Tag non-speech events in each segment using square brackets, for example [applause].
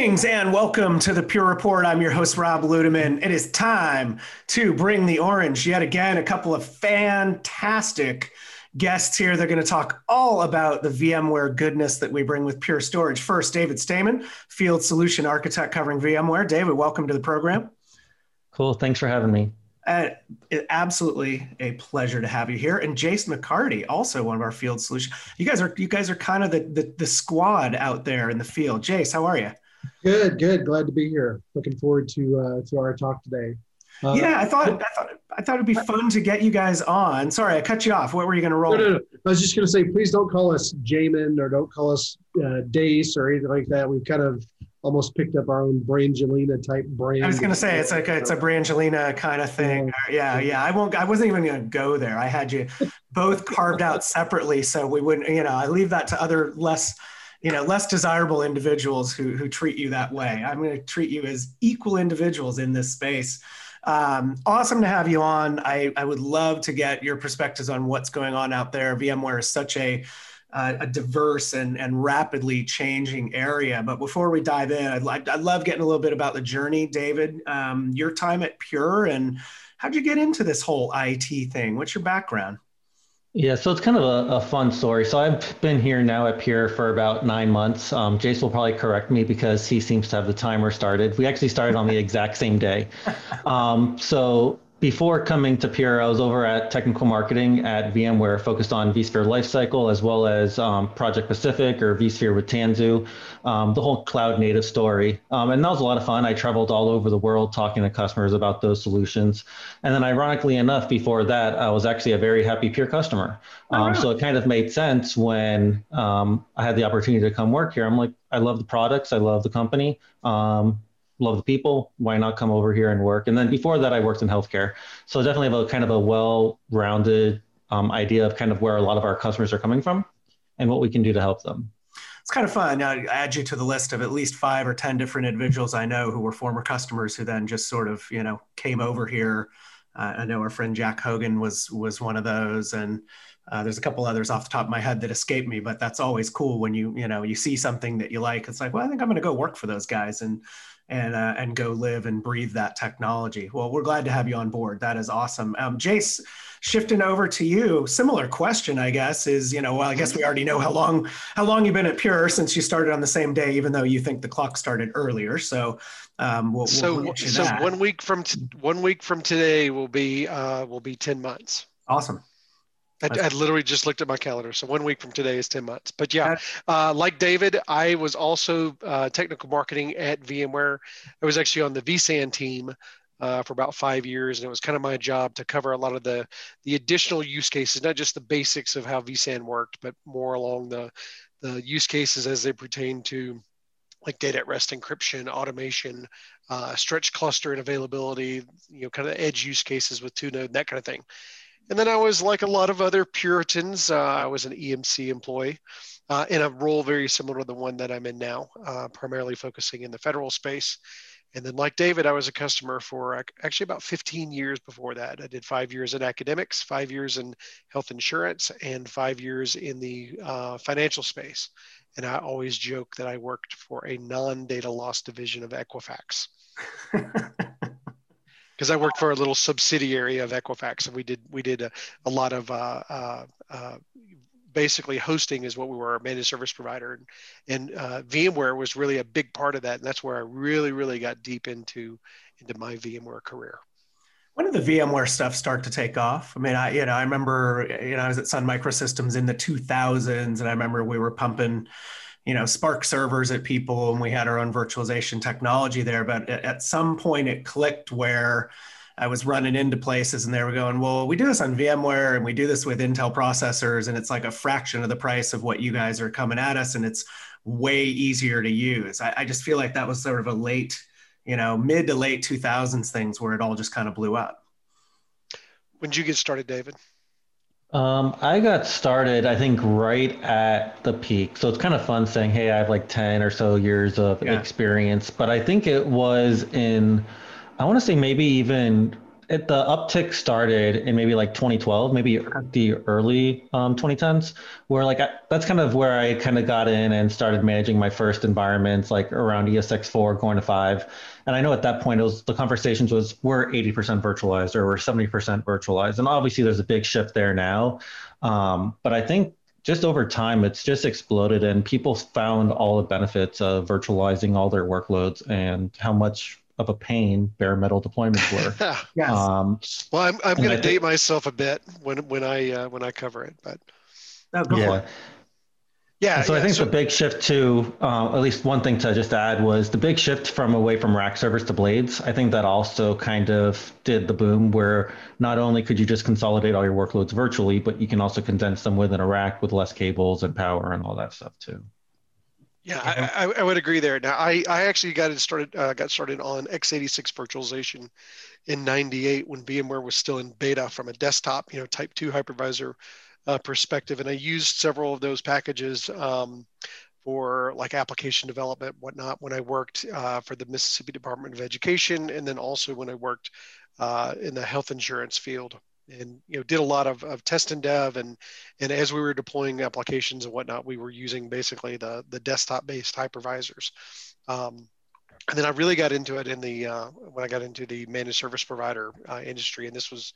Greetings and welcome to the Pure Report. I'm your host, Rob Ludeman. It is time to bring the orange yet again. A couple of fantastic guests here. They're going to talk all about the VMware goodness that we bring with Pure Storage. First, David Stamen, Field Solution Architect covering VMware. David, welcome to the program. Cool. Thanks for having me. Uh, absolutely a pleasure to have you here. And Jason McCarty, also one of our field solutions. You guys are you guys are kind of the, the, the squad out there in the field. Jase, how are you? Good, good. Glad to be here. Looking forward to uh, to our talk today. Uh, yeah, I thought, I thought I thought it'd be fun to get you guys on. Sorry, I cut you off. What were you going to roll? No, no, no. I was just going to say, please don't call us Jamin or don't call us uh, Dace or anything like that. We've kind of almost picked up our own Brangelina type brand. I was going to say it's like a, it's a Brangelina kind of thing. Yeah, yeah. I won't. I wasn't even going to go there. I had you both carved out separately, so we wouldn't. You know, I leave that to other less, you know, less desirable individuals who who treat you that way. I'm going to treat you as equal individuals in this space. Um, awesome to have you on. I, I would love to get your perspectives on what's going on out there. VMware is such a uh, a diverse and, and rapidly changing area. But before we dive in, I'd, I'd love getting a little bit about the journey, David, um, your time at Pure, and how'd you get into this whole IT thing? What's your background? Yeah, so it's kind of a, a, fun story. So I've been here now at Pure for about nine months. Um, Jase will probably correct me because he seems to have the timer started. We actually started on the exact same day. [laughs] Um, so before coming to Pure, I was over at technical marketing at VMware, focused on vSphere lifecycle as well as um, Project Pacific or vSphere with Tanzu, um, the whole cloud native story. Um, and that was a lot of fun. I traveled all over the world talking to customers about those solutions. And then, ironically enough, before that, I was actually a very happy Pure customer. Oh, so it kind of made sense when um, I had the opportunity to come work here. I'm like, I love the products, I love the company. Um, love the people. Why not come over here and work? And then before that, I worked in healthcare. So definitely have a kind of a well-rounded um, idea of kind of where a lot of our customers are coming from and what we can do to help them. It's kind of fun. I add you to the list of at least five or 10 different individuals I know who were former customers who then just sort of, you know, came over here. Uh, I know our friend Jack Hogan was, was one of those. And uh, there's a couple others off the top of my head that escape me, but that's always cool when you, you know, you see something that you like. It's like, well, I think I'm going to go work for those guys. And and uh, and go live and breathe that technology. Well, we're glad to have you on board. That is awesome. Um, Jase, shifting over to you, similar question, I guess, is you know, well, I guess we already know how long how long you've been at Pure since you started on the same day, even though you think the clock started earlier. So, um, we'll, so we'll so that. one week from t- one week from today will be uh, will be ten months. Awesome. I, I, literally just looked at my calendar. So one week from today is 10 months. But yeah, uh, like David, I was also uh, technical marketing at VMware. I was actually on the vSAN team uh, for about five years, and it was kind of my job to cover a lot of the the additional use cases, not just the basics of how vSAN worked, but more along the the use cases as they pertain to like data at rest encryption, automation, uh, stretch cluster and availability, you know, kind of edge use cases with two node, that kind of thing. And then I was like a lot of other Puritans, uh, I was an EMC employee uh, in a role very similar to the one that I'm in now, uh, primarily focusing in the federal space. And then, like David, I was a customer for actually about 15 years before that. I did five years in academics, five years in health insurance, and five years in the uh, financial space. And I always joke that I worked for a non data loss division of Equifax. [laughs] because I worked for a little subsidiary of Equifax, and we did we did a, a lot of uh, uh, uh, basically hosting is what we were a managed service provider, and, and uh, VMware was really a big part of that, and that's where I really really got deep into into my VMware career. When did the VMware stuff start to take off? I mean, I you know I remember you know I was at Sun Microsystems in the 2000s, and I remember we were pumping you know SPARC servers at people and we had our own virtualization technology there. But at some point it clicked where i was running into places and they were going well we do this on vmware and we do this with intel processors and it's like a fraction of the price of what you guys are coming at us and it's way easier to use. I, I just feel like that was sort of a late you know mid to late 2000s things where it all just kind of blew up. When did you get started david um, I got started, I think, right at the peak. So it's kind of fun saying, hey, I have like 10 or so years of yeah. experience. But I think it was in, I want to say maybe even it, the uptick started in maybe like 2012, maybe the early um, 2010s, where like I, that's kind of where I kind of got in and started managing my first environments, like around ESX4 going to five. And I know at that point it was the conversations was we're 80% virtualized or we're 70% virtualized, and obviously there's a big shift there now. Um, but I think just over time, it's just exploded, and people found all the benefits of virtualizing all their workloads and how much of a pain bare metal deployments were. [laughs] yes. Um, well, I'm, I'm going to date myself a bit when when I uh, when I cover it, but oh, yeah. Yeah. And so yeah, I think so, the big shift to uh, at least one thing to just add was the big shift from away from rack servers to blades. I think that also kind of did the boom where not only could you just consolidate all your workloads virtually, but you can also condense them within a rack with less cables and power and all that stuff too. Yeah, I, I, I, would agree there. Now, I, I actually got started uh, got started on x86 virtualization in '98 when VMware was still in beta from a desktop, you know, Type 2 hypervisor uh, perspective, and I used several of those packages um, for like application development, whatnot, when I worked uh, for the Mississippi Department of Education, and then also when I worked uh, in the health insurance field and you know did a lot of, of test and dev and and as we were deploying applications and whatnot we were using basically the the desktop based hypervisors. Um, and then I really got into it in the uh, when I got into the managed service provider uh, industry and this was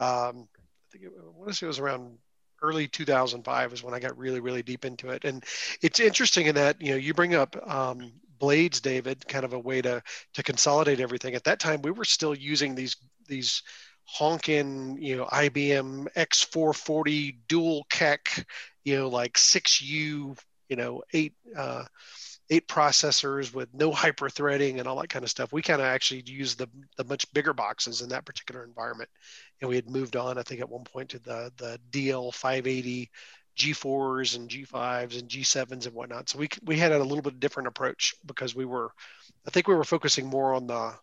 um, I think it, I want to say it was around early 2005 is when I got really really deep into it. And it's interesting in that you know you bring up um, blades david kind of a way to to consolidate everything. At that time we were still using these these honking, you know, IBM X440 dual keck, you know, like 6U, you know, eight, uh, eight processors with no hyper threading and all that kind of stuff. We kind of actually used the, the much bigger boxes in that particular environment. And we had moved on, I think at one point to the, the DL580 G4s and G5s and G7s and whatnot. So we, we had a little bit different approach because we were, I think we were focusing more on the,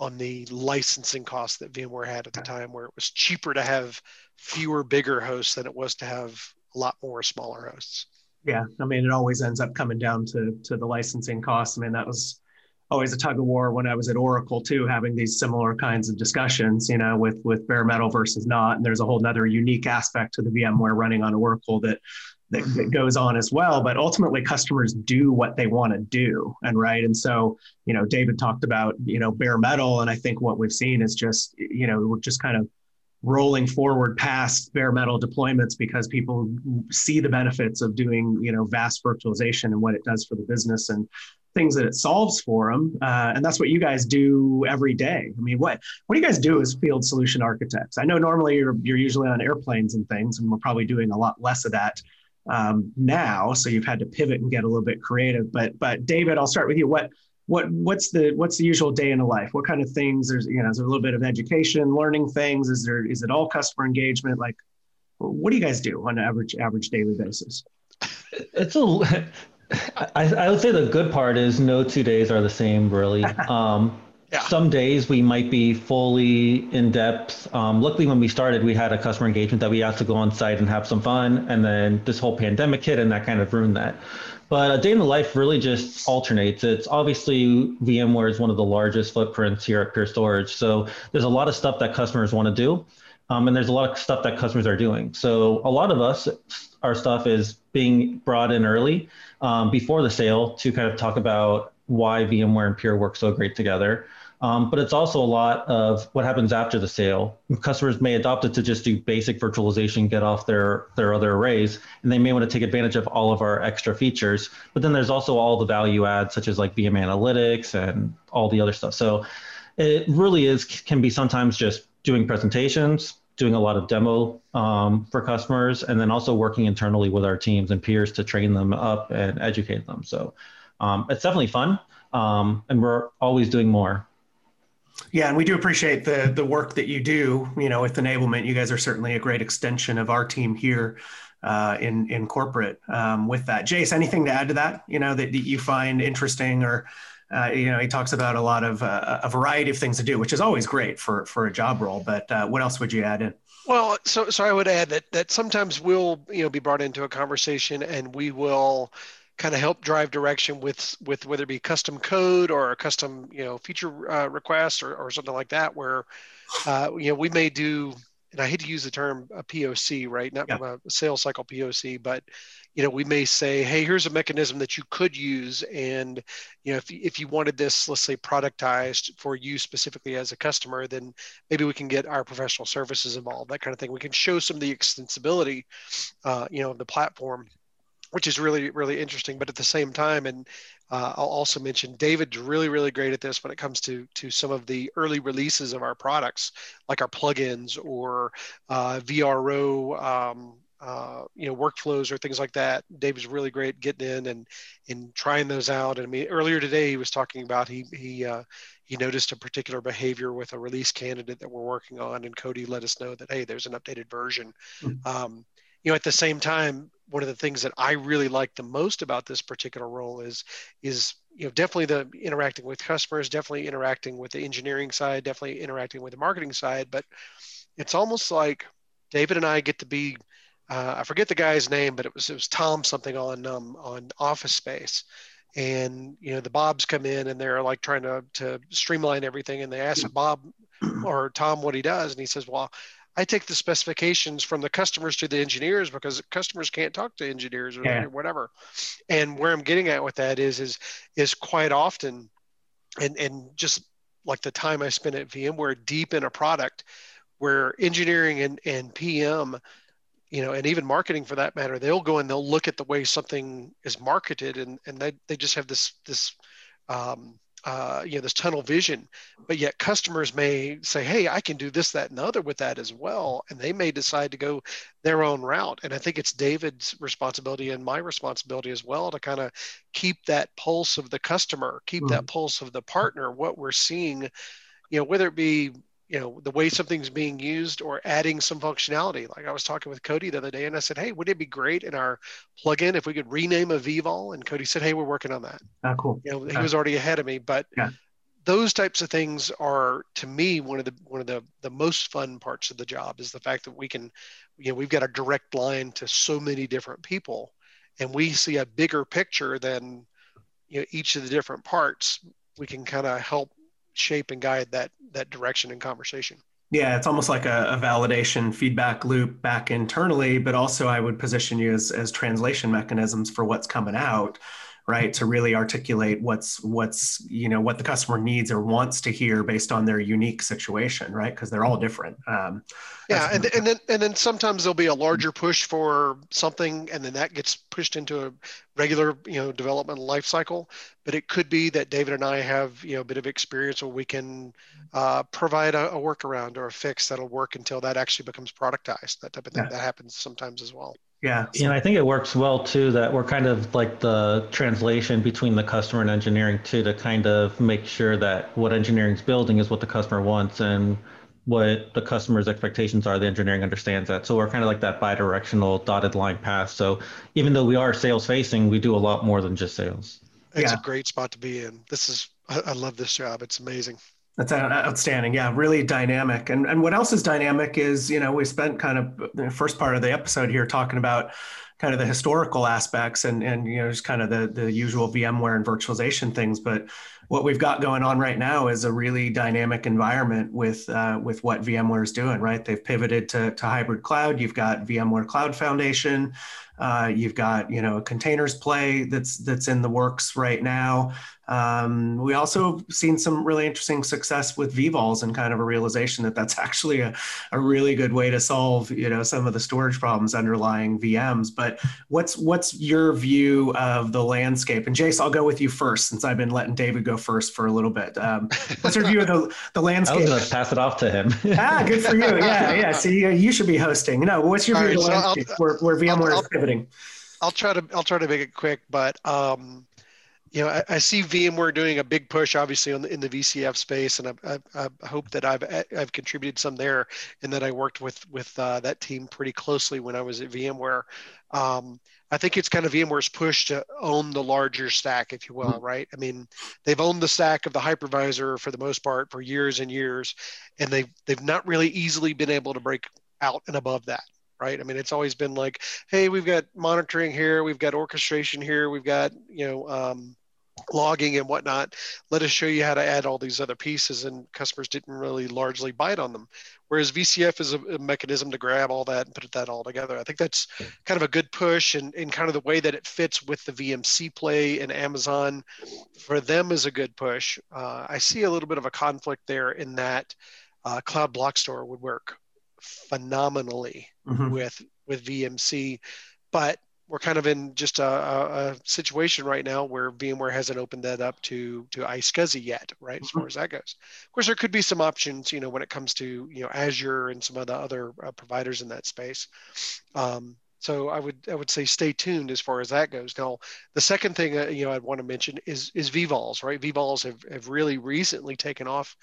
on the licensing costs that VMware had at the time, where it was cheaper to have fewer bigger hosts than it was to have a lot more smaller hosts. Yeah, I mean, it always ends up coming down to to the licensing costs. I mean, that was always a tug of war when I was at Oracle too, having these similar kinds of discussions, you know, with with bare metal versus not. And there's a whole other unique aspect to the VMware running on Oracle that that, that, mm-hmm. goes on as well. But ultimately, customers do what they want to do, and right. And so, you know, David talked about you know bare metal, and I think what we've seen is just you know we're just kind of rolling forward past bare metal deployments because people see the benefits of doing you know vast virtualization and what it does for the business and things that it solves for them uh, and that's what you guys do every day i mean what what do you guys do as field solution architects i know normally you're, you're usually on airplanes and things and we're probably doing a lot less of that um, now. So you've had to pivot and get a little bit creative. But but David, I'll start with you. What what what's the what's the usual day in the life? What kind of things? There's you know, is there a little bit of education, learning things? Is there is it all customer engagement? Like, what do you guys do on an average average daily basis? It's a I, I would say the good part is no two days are the same, really. [laughs] Um, yeah. Some days we might be fully in depth. Um, luckily, when we started, we had a customer engagement that we had to go on site and have some fun. And then this whole pandemic hit, and that kind of ruined that. But a day in the life really just alternates. It's obviously VMware is one of the largest footprints here at Pure Storage. So there's a lot of stuff that customers want to do. Um, and there's a lot of stuff that customers are doing. So a lot of us, our stuff is being brought in early um, before the sale to kind of talk about why VMware and Pure work so great together. Um, but it's also a lot of what happens after the sale. Customers may adopt it to just do basic virtualization, get off their, their other arrays, and they may want to take advantage of all of our extra features. But then there's also all the value adds, such as like VM analytics and all the other stuff. So it really is can be sometimes just doing presentations, doing a lot of demo um, for customers, and then also working internally with our teams and peers to train them up and educate them. So um, it's definitely fun, um, and we're always doing more. Yeah, and we do appreciate the the work that you do. You know, with enablement, you guys are certainly a great extension of our team here uh, in in corporate. Um, with that, Jase, anything to add to that? You know, that, that you find interesting, or uh, you know, he talks about a lot of uh, a variety of things to do, which is always great for for a job role. But uh, what else would you add in? Well, so so I would add that that sometimes we'll you know be brought into a conversation and we will kind of help drive direction with with whether it be custom code or a custom you know feature uh, request or, or something like that where uh, you know we may do and I hate to use the term a POC, right? Not yeah. from a sales cycle POC, but you know, we may say, hey, here's a mechanism that you could use, and you know, if if you wanted this, let's say, productized for you specifically as a customer, then maybe we can get our professional services involved, that kind of thing. We can show some of the extensibility, uh, you know, of the platform, which is really really interesting. But at the same time, and uh, I'll also mention David's really, really great at this when it comes to to some of the early releases of our products, like our plugins or uh, VRO um, uh, you know workflows or things like that. david's really great getting in and and trying those out. And I mean, earlier today he was talking about he he uh, he noticed a particular behavior with a release candidate that we're working on, and Cody let us know that hey, there's an updated version. Mm-hmm. Um, you know, at the same time, one of the things that I really like the most about this particular role is is you know definitely the interacting with customers, definitely interacting with the engineering side, definitely interacting with the marketing side, but it's almost like David and I get to be uh, I forget the guy's name, but it was it was Tom something on um, on Office Space, and you know the Bobs come in and they're like trying to to streamline everything, and they ask Bob [clears throat] or Tom what he does, and he says, "Well, I take the specifications from the customers to the engineers because customers can't talk to engineers or yeah. whatever." And where I'm getting at with that is is is quite often, and and just like the time I spent at VMware deep in a product where engineering and, and PM you know, and even marketing for that matter, they'll go and they'll look at the way something is marketed, and and they they just have this this um, uh, you know this tunnel vision. But yet customers may say, hey, I can do this, that, and the other with that as well, and they may decide to go their own route. And I think it's David's responsibility and my responsibility as well to kind of keep that pulse of the customer, keep mm-hmm. that pulse of the partner, what we're seeing, you know, whether it be you know the way something's being used or adding some functionality. Like i was talking with cody the other day and i said hey wouldn't it be great in our plugin if we could rename a vvol? And cody said hey we're working on that. Oh cool. You know he was already ahead of me but yeah. those types of things are to me one of the one of the the most fun parts of the job is the fact that we can you know we've got a direct line to so many different people and we see a bigger picture than you know each of the different parts. We can kind of help shape and guide that that direction and conversation. Yeah it's almost like a, a, validation feedback loop back internally but also i would position you as, as translation mechanisms for what's coming out right to really articulate what's what's you know what the customer needs or wants to hear based on their unique situation right? Because they're all different um, yeah and, and then and then sometimes there'll be a larger push for something and then that gets pushed into a regular you know development life cycle. But it could be that david and i have you know a bit of experience where we can uh, provide a, a, workaround or a fix that'll work until that actually becomes productized that type of thing. Yeah. that happens sometimes as well yeah. And I think it works well too that we're kind of like the translation between the customer and engineering too to kind of make sure that what engineering is building is what the customer wants and what the customer's expectations are, the engineering understands that. So we're kind of like that bi-directional dotted line path. So even though we are sales facing, we do a lot more than just sales. It's yeah. a great spot to be in. This is I, I love this job. It's amazing. That's outstanding. Yeah, really dynamic. And and what else is dynamic is, you know, we spent kind of the first part of the episode here talking about kind of the historical aspects and and you know just kind of the the usual VMware and virtualization things. But what we've got going on right now is a really dynamic environment with uh, with what VMware is doing. Right, they've pivoted to to hybrid cloud. You've got VMware Cloud Foundation. Uh, you've got you know a containers play that's that's in the works right now. Um, we also seen some really interesting success with vvols and kind of a realization that that's [laughs] actually a, a really good way to solve you know some of the storage problems underlying VMs. But what's what's your view of the landscape? And Jase, I'll go with you first since I've been letting David go first for a little bit. Um, what's your view of the, the landscape? I was going to pass it off to him. [laughs] ah, good for you. Yeah, yeah. See, you should be hosting. No, what's your view right, of the so landscape where, where VMware I'll, is pivoting? I'll try to I'll try to make it quick, but um, you know, I, I, see VMware doing a big push, obviously, the, in the VCF space, and I, I, I, hope that I've I've contributed some there, and that I worked with with uh, that team pretty closely when I was at VMware. Um, I think it's kind of VMware's push to own the larger stack, if you will, mm-hmm. right? I mean, they've owned the stack of the hypervisor for the most part for years and years, and they've they've not really easily been able to break out and above that, right? I mean, it's always been like, hey, we've got monitoring here, we've got orchestration here, we've got you know um, logging and whatnot. Let us show you how to add all these other pieces, and customers didn't really largely bite on them. Whereas VCF is a, a mechanism to grab all that and put that all together. I think that's kind of a good push, and, and kind of the way that it fits with the VMC play and Amazon for them is a good push. Uh, I see a little bit of a conflict there in that uh, Cloud Block Store would work phenomenally mm-hmm. with with VMC, but we're kind of in just a, a, a, situation right now where VMware hasn't opened that up to to iSCSI yet, right? As far mm-hmm. as that goes. Of course, there could be some options, you know, when it comes to you know Azure and some of the other uh, providers in that space. Um, so I would I would say stay tuned as far as that goes. Now, the second thing uh, you know I'd want to mention is is vVols, right? vVols have have really recently taken off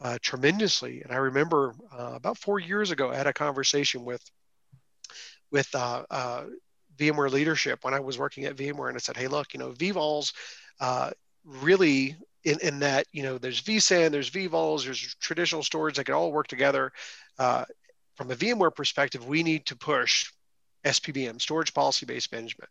uh, tremendously, and I remember uh, about four years ago I had a conversation with with uh, uh, VMware leadership when I was working at VMware, and I said, "Hey, look, you know, vVols uh, really in, in that you know there's vSAN, there's vVols, there's traditional storage that can all work together. Uh, from a VMware perspective, we need to push SPBM, storage policy based management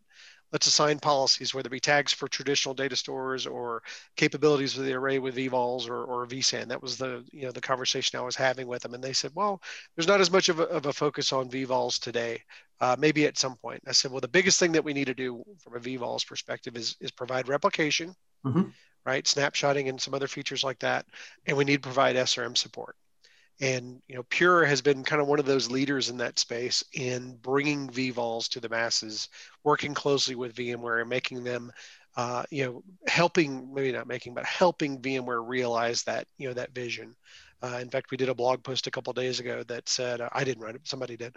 let's assign policies, whether it be tags for traditional data stores or capabilities of the array with vVols or, or vSAN. That was the you know the conversation I was having with them, and they said, well, there's not as much of a, of a focus on vVols today. Uh, maybe at some point. I said, well, the biggest thing that we need to do from a vVols perspective is is provide replication, mm-hmm. right, snapshotting, and some other features like that, and we need to provide SRM support and you know pure has been kind of one of those leaders in that space in bringing vvols to the masses working closely with vmware and making them uh, you know helping maybe not making but helping vmware realize that you know that vision uh, in fact we did a blog post a couple days ago that said uh, i didn't write it somebody did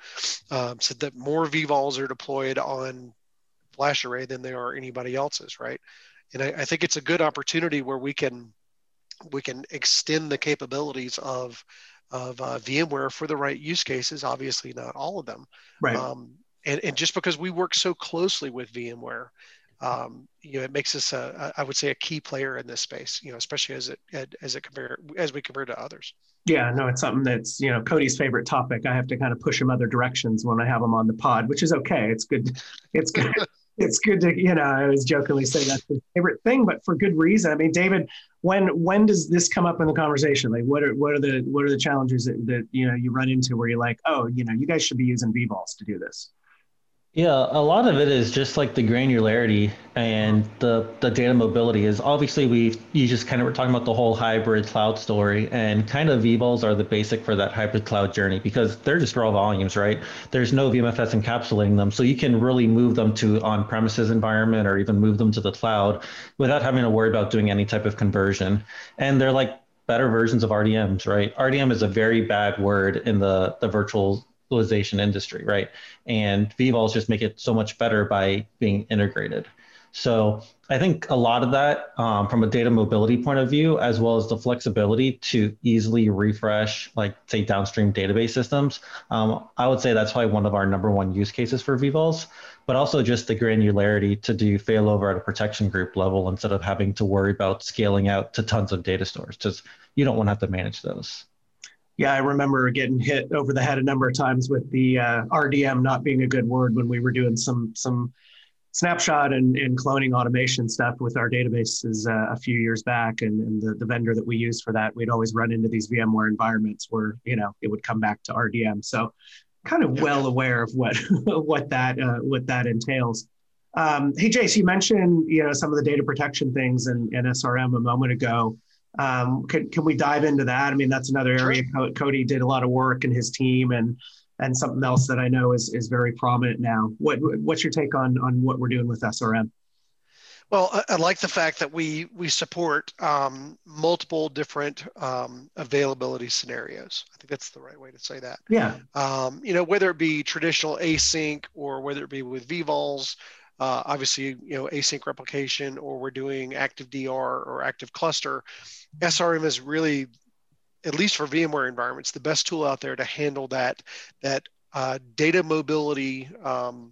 um, said that more vvols are deployed on FlashArray than there are anybody else's right and I, I think it's a good opportunity where we can we can extend the capabilities of of uh, VMware for the right use cases. Obviously, not all of them. Right. Um, and, and just because we work so closely with VMware, um, you know, it makes us, a, a, I would say, a key player in this space. You know, especially as it as it compare as we compare to others. Yeah, no, it's something that's you know Cody's favorite topic. I have to kind of push him other directions when I have him on the pod, which is okay. It's good. It's good. [laughs] it's good to you know i was jokingly saying that's his favorite thing but for good reason i mean david when when does this come up in the conversation like what are what are the what are the challenges that, that you know you run into where you're like oh you know you guys should be using vvols to do this yeah, a lot of it is just like the granularity and the the data mobility is obviously we you just kind of were talking about the whole hybrid cloud story and kind of vVols are the basic for that hybrid cloud journey because they're just raw volumes, right? There's no VMFS encapsulating them, so you can really move them to on-premises environment or even move them to the cloud without having to worry about doing any type of conversion. And they're like better versions of RDMs, right? RDM is a very bad word in the the virtual virtualization industry, right? And vVols just make it so much better by being integrated. So I think a lot of that um, from a data mobility point of view, as well as the flexibility to easily refresh, like say downstream database systems, um, I would say that's probably one of our number one use cases for vVols, but also just the granularity to do failover at a protection group level instead of having to worry about scaling out to tons of data stores. because you don't want to have to manage those yeah, I remember getting hit over the head a number of times with the uh, RDM not being a good word when we were doing some some snapshot and, and cloning automation stuff with our databases uh, a few years back, and, and the, the vendor that we used for that, we'd always run into these VMware environments where you know it would come back to RDM. So, kind of well aware of what [laughs] what that uh, what that entails. Um, hey, Jase, you mentioned you know some of the data protection things and, and SRM a moment ago. Um, can, can we dive into that? I mean, that's another area sure. Cody did a lot of work and his team and and something else that I know is, is very prominent now. What, what's your take on, on what we're doing with SRM? Well, I, I like the fact that we we support um, multiple different um, availability scenarios. I think that's the right way to say that. Yeah. Um, you know, whether it be traditional async or whether it be with vVols, uh, obviously, you know, async replication, or we're doing active DR or active cluster. SRM is really, at least for VMware environments, the best tool out there to handle that that uh, data mobility um,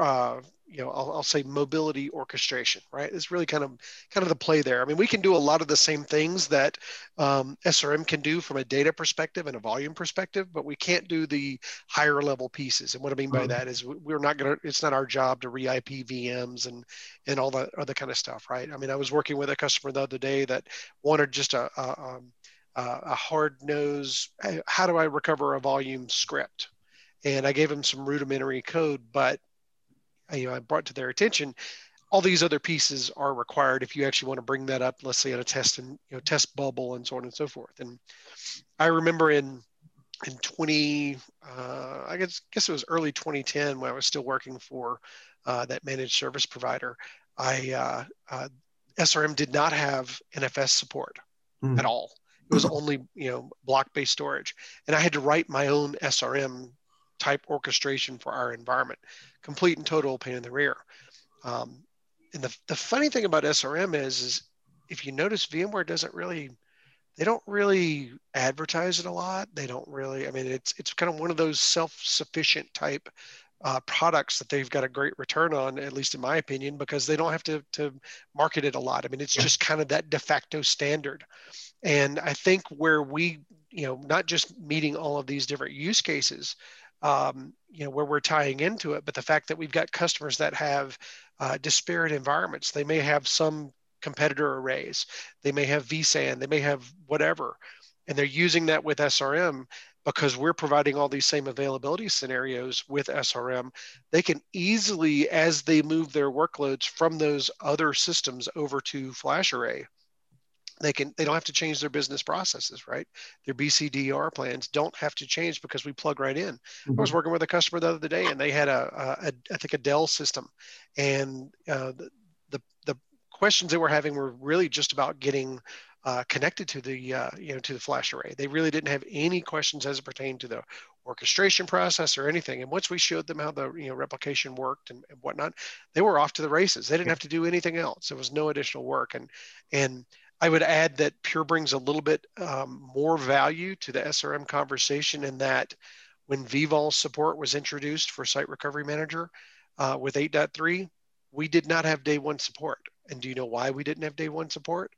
uh, you know I'll, I'll, say mobility orchestration right? It's really kind of kind of the play there. I mean we can do a lot of the same things that um, srm can do from a data perspective and a volume perspective but we can't do the higher level pieces. And what i mean by that is we're not going to it's not our job to re-ip vms and and all that other kind of stuff right? I mean i was working with a customer the other day that wanted just a, a, um, a hard nose how do i recover a volume script? And i gave him some rudimentary code but you know I brought to their attention, all these other pieces are required if you actually want to bring that up. Let's say at a test and you know test bubble and so on and so forth. And I remember in in 20, uh, I guess guess it was early 2010 when I was still working for uh, that managed service provider. I uh, uh SRM did not have NFS support mm. at all. It was only you know block-based storage, and I had to write my own SRM type orchestration for our environment. Complete and total pain in the rear. Um, and the, the funny thing about SRM is, is if you notice VMware doesn't really, they don't really advertise it a lot. They don't really, I mean, it's, it's kind of one of those self-sufficient type uh, products that they've got a great return on, at least in my opinion, because they don't have to, to market it a lot. I mean, it's yeah. just kind of that de facto standard. And I think where we, you know, not just meeting all of these different use cases, um, you know where we're tying into it but the fact that we've got customers that have uh, disparate environments. They may have some competitor arrays. They may have vsan. They may have whatever. And they're using that with srm because we're providing all these same availability scenarios with srm they can easily as they move their workloads from those other systems over to FlashArray they can they don't have to change their business processes right? Their bcdr plans don't have to change because we plug right in. Mm-hmm. i was mm-hmm. working with a customer the other day and they had a, a, a I think a dell system and uh, the, the, the questions they were having were really just about getting uh, connected to the uh, you know to the FlashArray. They really didn't have any questions as it pertained to the orchestration process or anything. And once we showed them how the you know replication worked and, and whatnot they were off to the races. They didn't have to do anything else. There was no additional work. And and I would add that Pure brings a little bit um, more value to the SRM conversation in that when vVol support was introduced for Site Recovery Manager uh, with 8.3, we did not have day one support. And do you know why we didn't have day one support?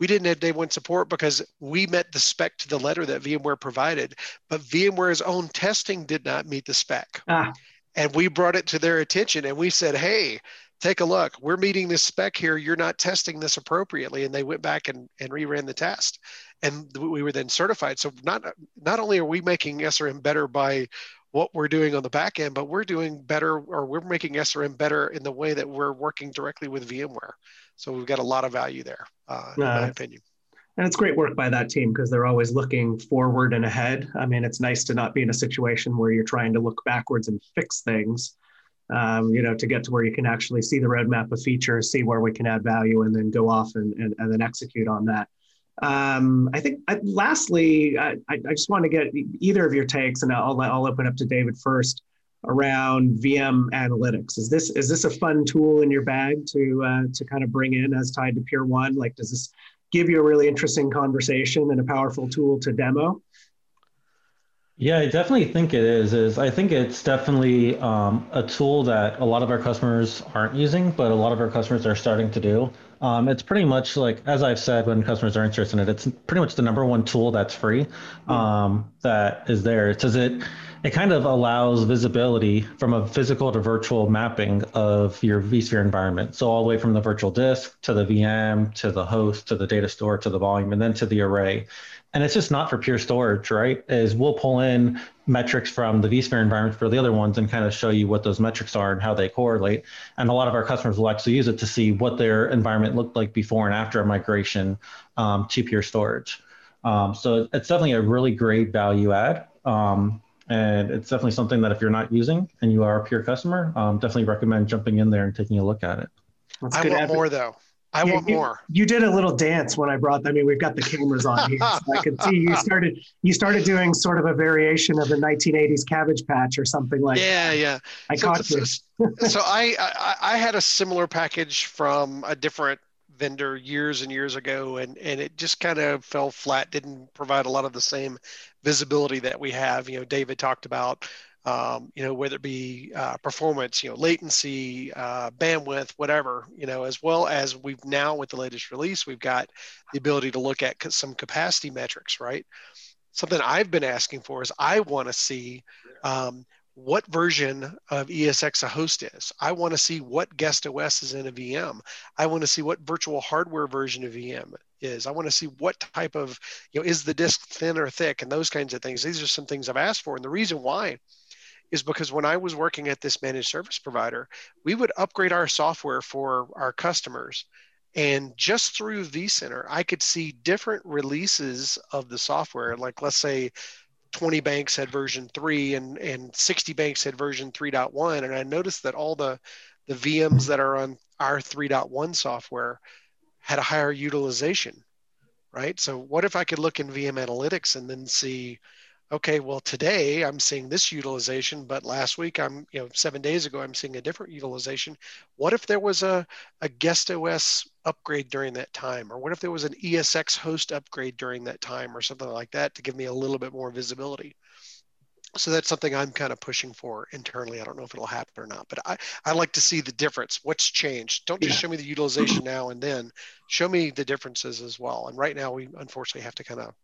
We didn't have day one support because we met the spec to the letter that VMware provided, but VMware's own testing did not meet the spec. Ah. And we brought it to their attention and we said, hey, take a look. We're meeting this spec here. You're not testing this appropriately. And they went back and, and reran the test. And we were then certified. So not not only are we making SRM better by what we're doing on the back end, but we're doing better or we're making SRM better in the way that we're working directly with VMware. So we've got a lot of value there, uh, in uh, my opinion. And it's great work by that team because they're always looking forward and ahead. I mean, it's nice to not be in a situation where you're trying to look backwards and fix things um, you know, to get to where you can actually see the roadmap of features, see where we can add value, and then go off and, and, and then execute on that. Um, I think I, lastly, I, I just want to get either of your takes, and I'll, I'll open up to David first around VM analytics. Is this is this a fun tool in your bag to uh, to kind of bring in as tied to Pure1? Like, does this give you a really interesting conversation and a powerful tool to demo? Yeah, I definitely think it is. Is I think it's definitely um, a tool that a lot of our customers aren't using, but a lot of our customers are starting to do. Um, it's pretty much like, as I've said, when customers are interested in it, it's pretty much the number one tool that's free um, that is there. It says it, it kind of allows visibility from a physical to virtual mapping of your vSphere environment. So all the way from the virtual disk to the VM to the host to the data store to the volume and then to the array and it's just not for pure storage, right? Is we'll pull in metrics from the vSphere environment for the other ones and kind of show you what those metrics are and how they correlate. And a lot of our customers will actually use it to see what their environment looked like before and after a migration um, to pure storage. Um, so it's definitely a really great value add. Um, and it's definitely something that if you're not using and you are a pure customer, um, definitely recommend jumping in there and taking a look at it. That's I want more though. I yeah, want you, more. You did a little dance when I brought. I mean, we've got the cameras on here, so I could see you [laughs] started. You started doing sort of a variation of the 1980s Cabbage Patch or something like. Yeah, that. yeah. Yeah. I so, caught so, you. so [laughs] I, I I had a similar package from a different vendor years and years ago, and and it just kind of fell flat. Didn't provide a lot of the same visibility that we have. You know, David talked about um, you know, whether it be uh, performance, you know, latency, uh, bandwidth, whatever, you know, as well as we've now with the latest release, we've got the ability to look at some capacity metrics, right? Something I've been asking for is I want to see um, what version of ESX a host is. I want to see what guest OS is in a VM. I want to see what virtual hardware version of VM is. I want to see what type of, you know, is the disk thin or thick and those kinds of things. These are some things I've asked for. And the reason why is because when I was working at this managed service provider, we would upgrade our software for our customers. And just through vCenter, I could see different releases of the software. Like, let's say 20 banks had version 3 and, and 60 banks had version 3.1. And I noticed that all the, the VMs that are on our 3.1 software had a higher utilization, right? So, what if I could look in VM Analytics and then see, okay, well, today I'm seeing this utilization, but last week I'm, you know, seven days ago, I'm seeing a different utilization. What if there was a, a guest OS upgrade during that time? Or what if there was an ESX host upgrade during that time or something like that to give me a little bit more visibility? So that's something I'm kind of pushing for internally. I don't know if it'll happen or not, but I, I like to see the difference. What's changed? Don't just yeah. show me the utilization now and then. Show me the differences as well. And right now, we unfortunately have to kind of,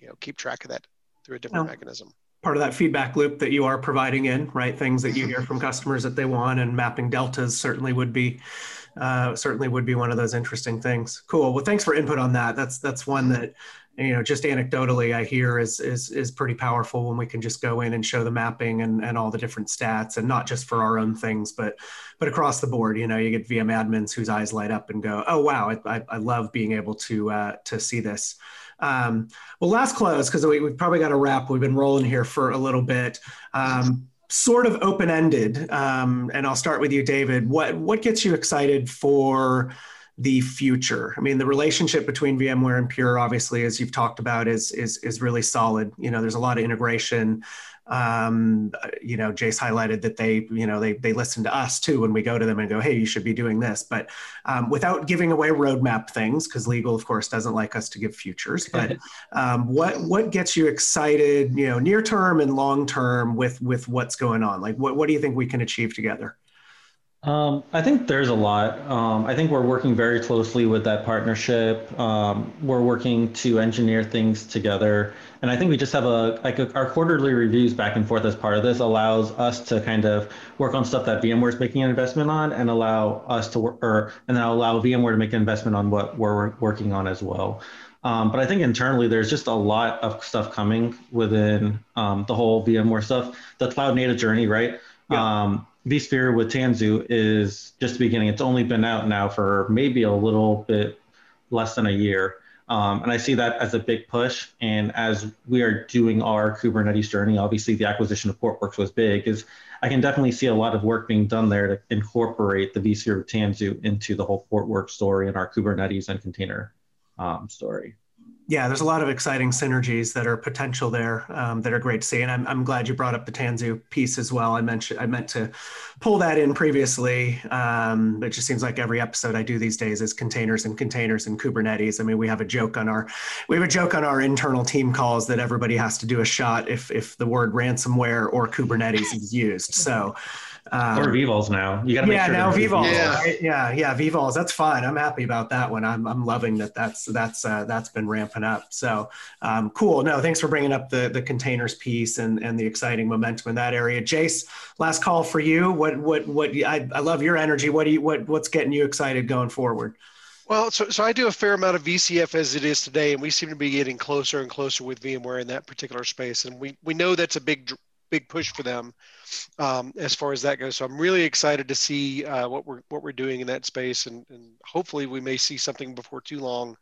you know, keep track of that through a different mechanism. Part of that feedback loop that you are providing in, right? Things that you hear from customers that they want, and mapping deltas certainly would be uh, certainly would be one of those interesting things. Cool. Well, thanks for input on that. That's that's one that you know just anecdotally I hear is is is pretty powerful when we can just go in and show the mapping and and all the different stats, and not just for our own things, but but across the board. You know, you get VM admins whose eyes light up and go, "Oh wow, I I, I love being able to uh, to see this." Um, well, last close, because we, have probably got to wrap. We've been rolling here for a little bit. Um, sort of open ended, um, and I'll start with you, David. What what gets you excited for the future? I mean, the relationship between VMware and Pure, obviously, as you've talked about, is is is really solid. You know, there's a lot of integration um, you know, Jase highlighted that they, you know, they they listen to us too when we go to them and go, hey, you should be doing this, but um, without giving away roadmap things, because legal, of course, doesn't like us to give futures. But [laughs] um, what what gets you excited, you know, near term and long term with with what's going on? Like, what what do you think we can achieve together? Um, I think there's a lot. Um, I think we're working very closely with that partnership. Um, we're working to engineer things together, and I think we just have a like a, our quarterly reviews back and forth as part of this allows us to kind of work on stuff that VMware is making an investment on, and allow us to work, or and then allow VMware to make an investment on what we're working on as well. Um, but I think internally there's just a lot of stuff coming within um, the whole VMware stuff. The cloud native journey, right? Yeah. VSphere with Tanzu is just the beginning. It's only been out now for maybe a little bit less than a year. Um, and I see that as a big push. And as we are doing our Kubernetes journey, obviously the acquisition of Portworx was big. Is I can definitely see a lot of work being done there to incorporate the vSphere with Tanzu into the whole Portworx story and our Kubernetes and container um, story yeah, there's a lot of exciting synergies that are potential there um, that are great to see, and I'm, I'm glad you brought up the Tanzu piece as well. I mentioned I meant to pull that in previously. Um, it just seems like every episode I do these days is containers and containers and Kubernetes. I mean, we have a joke on our we have a joke on our internal team calls that everybody has to do a shot if if the word ransomware or Kubernetes is used. So. Um, or vVols now. You got to yeah, sure now vVols. Yeah. Right? yeah, yeah, vVols. That's fine. I'm happy about that one. I'm, I'm loving that. That's that's uh, that's been ramping up. So um, cool. No, thanks for bringing up the the containers piece and and the exciting momentum in that area. Jase, last call for you. What what what? I, I love your energy. What do you what what's getting you excited going forward? Well, so, so I do a fair amount of VCF as it is today, and we seem to be getting closer and closer with VMware in that particular space. And we, we know that's a big big push for them um, as far as that goes. So I'm really excited to see uh, what we're what we're doing in that space, and, and hopefully we may see something before too long.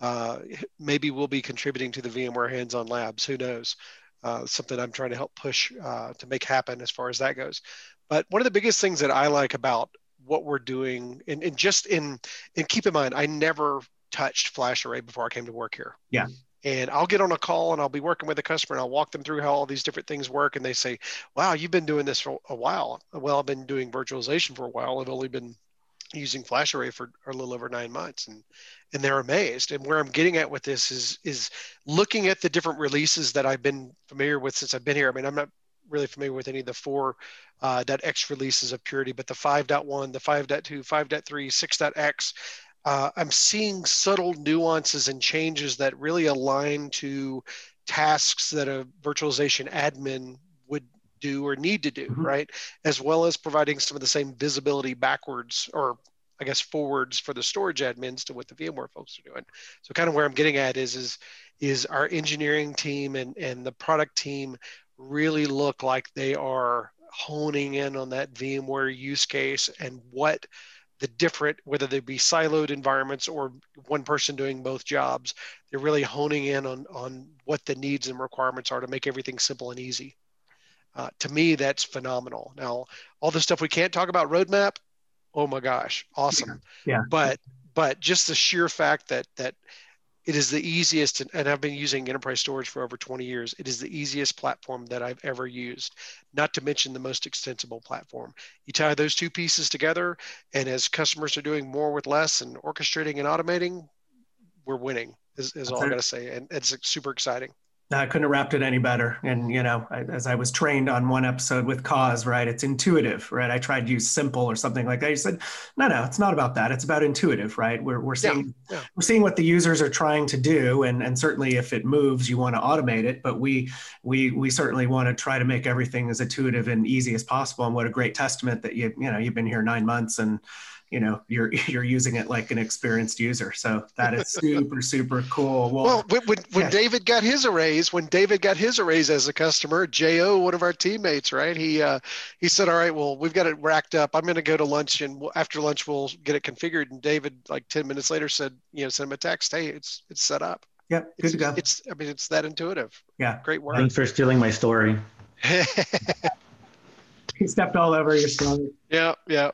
Uh, maybe we'll be contributing to the VMware hands-on labs. Who knows? Uh, something I'm trying to help push uh, to make happen as far as that goes. But one of the biggest things that I like about what we're doing, and, and just in and keep in mind, I never touched FlashArray before I came to work here. Yeah and I'll get on a call and I'll be working with a customer and I'll walk them through how all these different things work. And they say, wow, you've been doing this for a while. Well, I've been doing virtualization for a while. I've only been using FlashArray for a little over nine months and, and they're amazed. And where I'm getting at with this is, is looking at the different releases that I've been familiar with since I've been here. I mean, I'm not really familiar with any of the four uh, .x releases of Purity, but the 5.1, the 5.2, 5.3, 6.x, uh, I'm seeing subtle nuances and changes that really align to tasks that a virtualization admin would do or need to do, mm-hmm. right? As well as providing some of the same visibility backwards or I guess forwards for the storage admins to what the VMware folks are doing. So kind of where I'm getting at is is is our engineering team and and the product team really look like they are honing in on that VMware use case and what the different whether they be siloed environments or one person doing both jobs they're really honing in on on what the needs and requirements are to make everything simple and easy uh, to me that's phenomenal now all the stuff we can't talk about roadmap oh my gosh, awesome. Yeah. yeah. But but just the sheer fact that that it is the easiest and I've been using enterprise storage for over 20 years. It is the easiest platform that I've ever used, not to mention the most extensible platform. You tie those two pieces together, and as customers are doing more with less and orchestrating and automating, we're winning, is, is all I got to say. And it's super exciting. I couldn't have wrapped it any better. And, you know, I, as I was trained on one episode with Cause, right? It's intuitive, right? I tried to use simple or something like that. You said, no, no, it's not about that. It's about intuitive, right? We're, we're seeing, yeah, yeah. we're seeing what the users are trying to do. And, and certainly if it moves, you want to automate it, but we, we, we certainly want to try to make everything as intuitive and easy as possible. And what a great testament that you, you know, you've been here nine months and, you know you're [laughs] you're using it like an experienced user. So that is [laughs] super super cool. Well, well when, when, when david got his arrays when david got his arrays as a customer jo one of our teammates right? He uh, he said all right well we've got it racked up. I'm going to go to lunch and after lunch we'll get it configured. And david like 10 minutes later said you know send him a text hey it's it's set up. Yeah good it's, to go. it's i mean it's that intuitive. Yeah. Great work. Thanks for stealing my story. [laughs] He stepped all over your story. Yeah yeah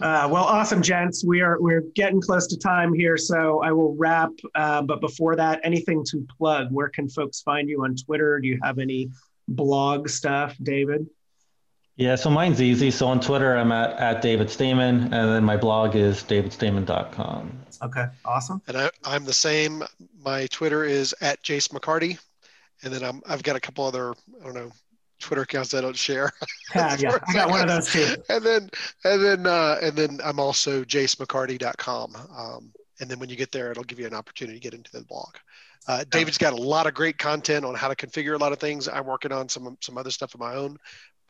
uh, well, awesome, gents. We are we're getting close to time here, so I will wrap. Uh, but before that, anything to plug? Where can folks find you on Twitter? Do you have any blog stuff, David? Yeah, so mine's easy. So on Twitter, I'm at, at David Stamen, and then my blog is davidstamen.com. Okay, awesome. And I, I'm the same. My Twitter is at Jase McCarty, and then I'm, I've got a couple other, I don't know, Twitter accounts I don't share. [laughs] Yeah, yeah. I got one of those too. And then and then uh, and then I'm also jasemccarty.com. Um, and then when you get there, it'll give you an opportunity to get into the blog. Uh, David's got a lot of great content on how to configure a lot of things. I'm working on some some other stuff of my own,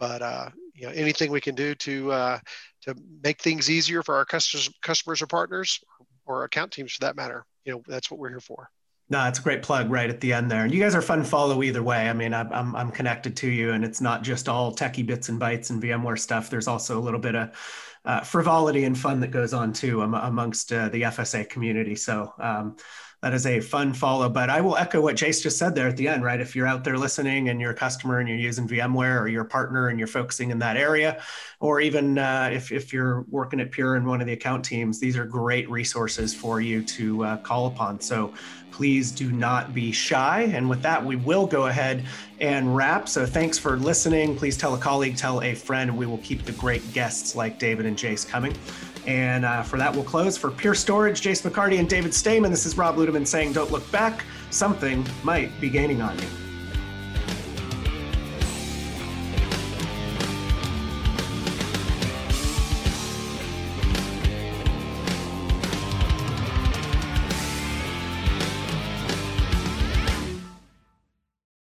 but uh, you know anything we can do to uh, to make things easier for our customers, customers or partners, or account teams for that matter, you know that's what we're here for. No, it's a great plug right at the end there. And you guys are fun follow either way. I mean, I'm, I'm, connected to you and it's not just all techie bits and bytes and VMware stuff. There's also a little bit of uh, frivolity and fun that goes on too amongst uh, the FSA community. So um, that is a fun follow. But I will echo what Jase just said there at the end, right? If you're out there listening and you're a customer and you're using VMware or you're a partner and you're focusing in that area, or even uh, if, if you're working at Pure in one of the account teams, these are great resources for you to uh, call upon. So please do not be shy. And with that, we will go ahead and wrap. So thanks for listening. Please tell a colleague, tell a friend. We will keep the great guests like David and Jase coming. And uh, for that, we'll close. For Pure Storage, Jase McCarty and David Stamen, this is Rob Ludeman saying, Don't look back. Something might be gaining on you.